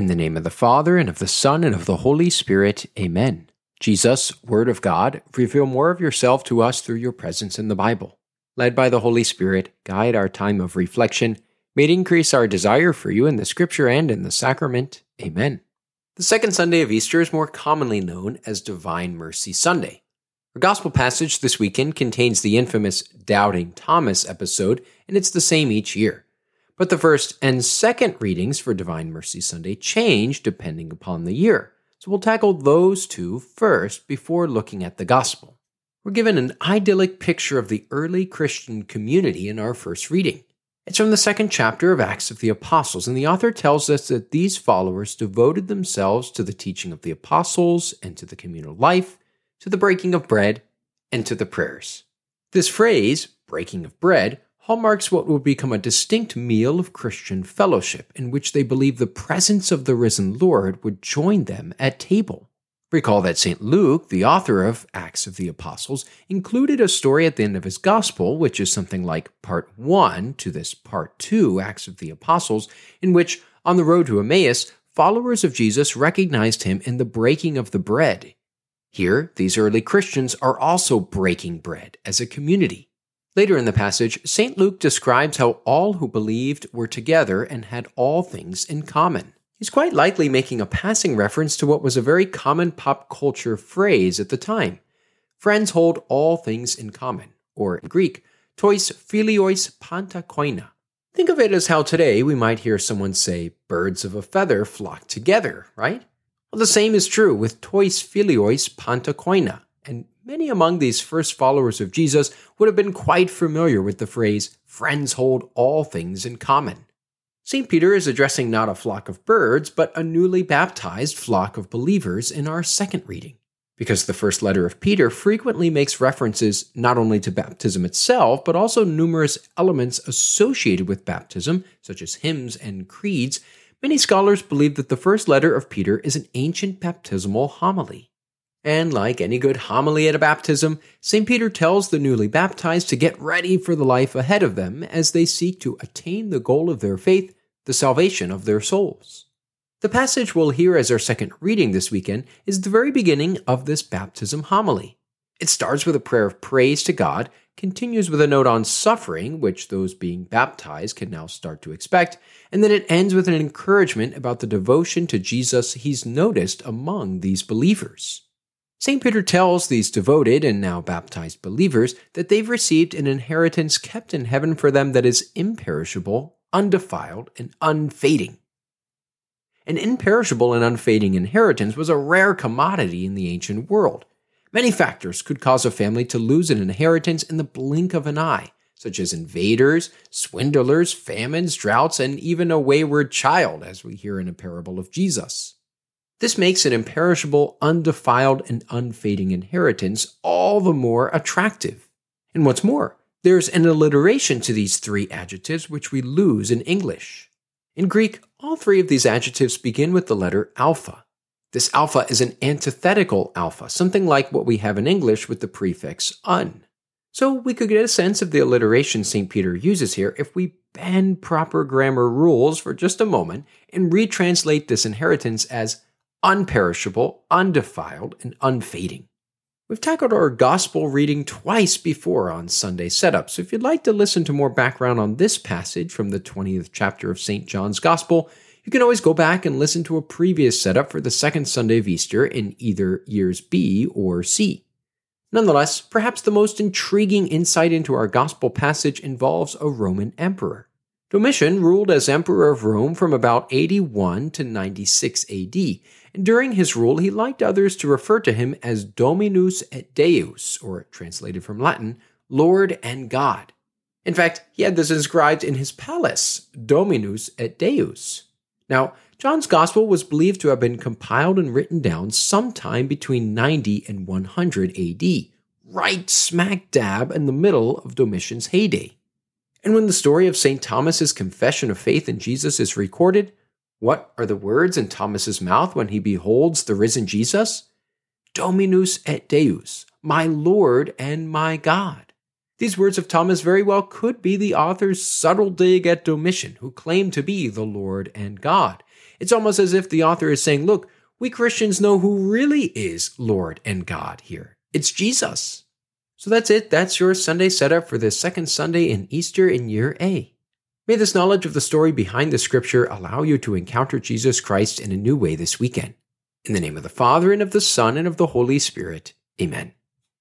In the name of the Father, and of the Son, and of the Holy Spirit, Amen. Jesus, Word of God, reveal more of yourself to us through your presence in the Bible. Led by the Holy Spirit, guide our time of reflection. May it increase our desire for you in the Scripture and in the sacrament. Amen. The second Sunday of Easter is more commonly known as Divine Mercy Sunday. Our Gospel passage this weekend contains the infamous Doubting Thomas episode, and it's the same each year. But the first and second readings for Divine Mercy Sunday change depending upon the year. So we'll tackle those two first before looking at the Gospel. We're given an idyllic picture of the early Christian community in our first reading. It's from the second chapter of Acts of the Apostles, and the author tells us that these followers devoted themselves to the teaching of the apostles and to the communal life, to the breaking of bread, and to the prayers. This phrase, breaking of bread, hallmarks what will become a distinct meal of Christian fellowship in which they believe the presence of the risen Lord would join them at table. Recall that St. Luke, the author of Acts of the Apostles, included a story at the end of his Gospel, which is something like part 1 to this part 2, Acts of the Apostles, in which, on the road to Emmaus, followers of Jesus recognized him in the breaking of the bread. Here, these early Christians are also breaking bread as a community. Later in the passage, St. Luke describes how all who believed were together and had all things in common. He's quite likely making a passing reference to what was a very common pop culture phrase at the time. Friends hold all things in common, or in Greek, tois philois panta koina. Think of it as how today we might hear someone say, birds of a feather flock together, right? Well, the same is true with tois philois panta koina, and Many among these first followers of Jesus would have been quite familiar with the phrase, friends hold all things in common. St. Peter is addressing not a flock of birds, but a newly baptized flock of believers in our second reading. Because the first letter of Peter frequently makes references not only to baptism itself, but also numerous elements associated with baptism, such as hymns and creeds, many scholars believe that the first letter of Peter is an ancient baptismal homily. And like any good homily at a baptism, St. Peter tells the newly baptized to get ready for the life ahead of them as they seek to attain the goal of their faith, the salvation of their souls. The passage we'll hear as our second reading this weekend is the very beginning of this baptism homily. It starts with a prayer of praise to God, continues with a note on suffering, which those being baptized can now start to expect, and then it ends with an encouragement about the devotion to Jesus he's noticed among these believers. St. Peter tells these devoted and now baptized believers that they've received an inheritance kept in heaven for them that is imperishable, undefiled, and unfading. An imperishable and unfading inheritance was a rare commodity in the ancient world. Many factors could cause a family to lose an inheritance in the blink of an eye, such as invaders, swindlers, famines, droughts, and even a wayward child, as we hear in a parable of Jesus. This makes an imperishable, undefiled, and unfading inheritance all the more attractive. And what's more, there's an alliteration to these three adjectives which we lose in English. In Greek, all three of these adjectives begin with the letter alpha. This alpha is an antithetical alpha, something like what we have in English with the prefix un. So we could get a sense of the alliteration St. Peter uses here if we bend proper grammar rules for just a moment and retranslate this inheritance as unperishable, undefiled, and unfading. We've tackled our gospel reading twice before on Sunday setup, so if you'd like to listen to more background on this passage from the 20th chapter of St. John's Gospel, you can always go back and listen to a previous setup for the second Sunday of Easter in either years B or C. Nonetheless, perhaps the most intriguing insight into our gospel passage involves a Roman emperor. Domitian ruled as emperor of Rome from about 81 to 96 AD, and during his rule he liked others to refer to him as Dominus et Deus, or translated from Latin, Lord and God. In fact, he had this inscribed in his palace, Dominus et Deus. Now, John's Gospel was believed to have been compiled and written down sometime between 90 and 100 AD, right smack dab in the middle of Domitian's heyday. And when the story of St. Thomas's confession of faith in Jesus is recorded, what are the words in Thomas's mouth when he beholds the risen Jesus? Dominus et Deus, my Lord and my God. These words of Thomas very well could be the author's subtle dig at Domitian, who claimed to be the Lord and God. It's almost as if the author is saying, look, we Christians know who really is Lord and God here. It's Jesus. So that's it. That's your Sunday setup for the second Sunday in Easter in year A. May this knowledge of the story behind the scripture allow you to encounter Jesus Christ in a new way this weekend. In the name of the Father, and of the Son, and of the Holy Spirit. Amen.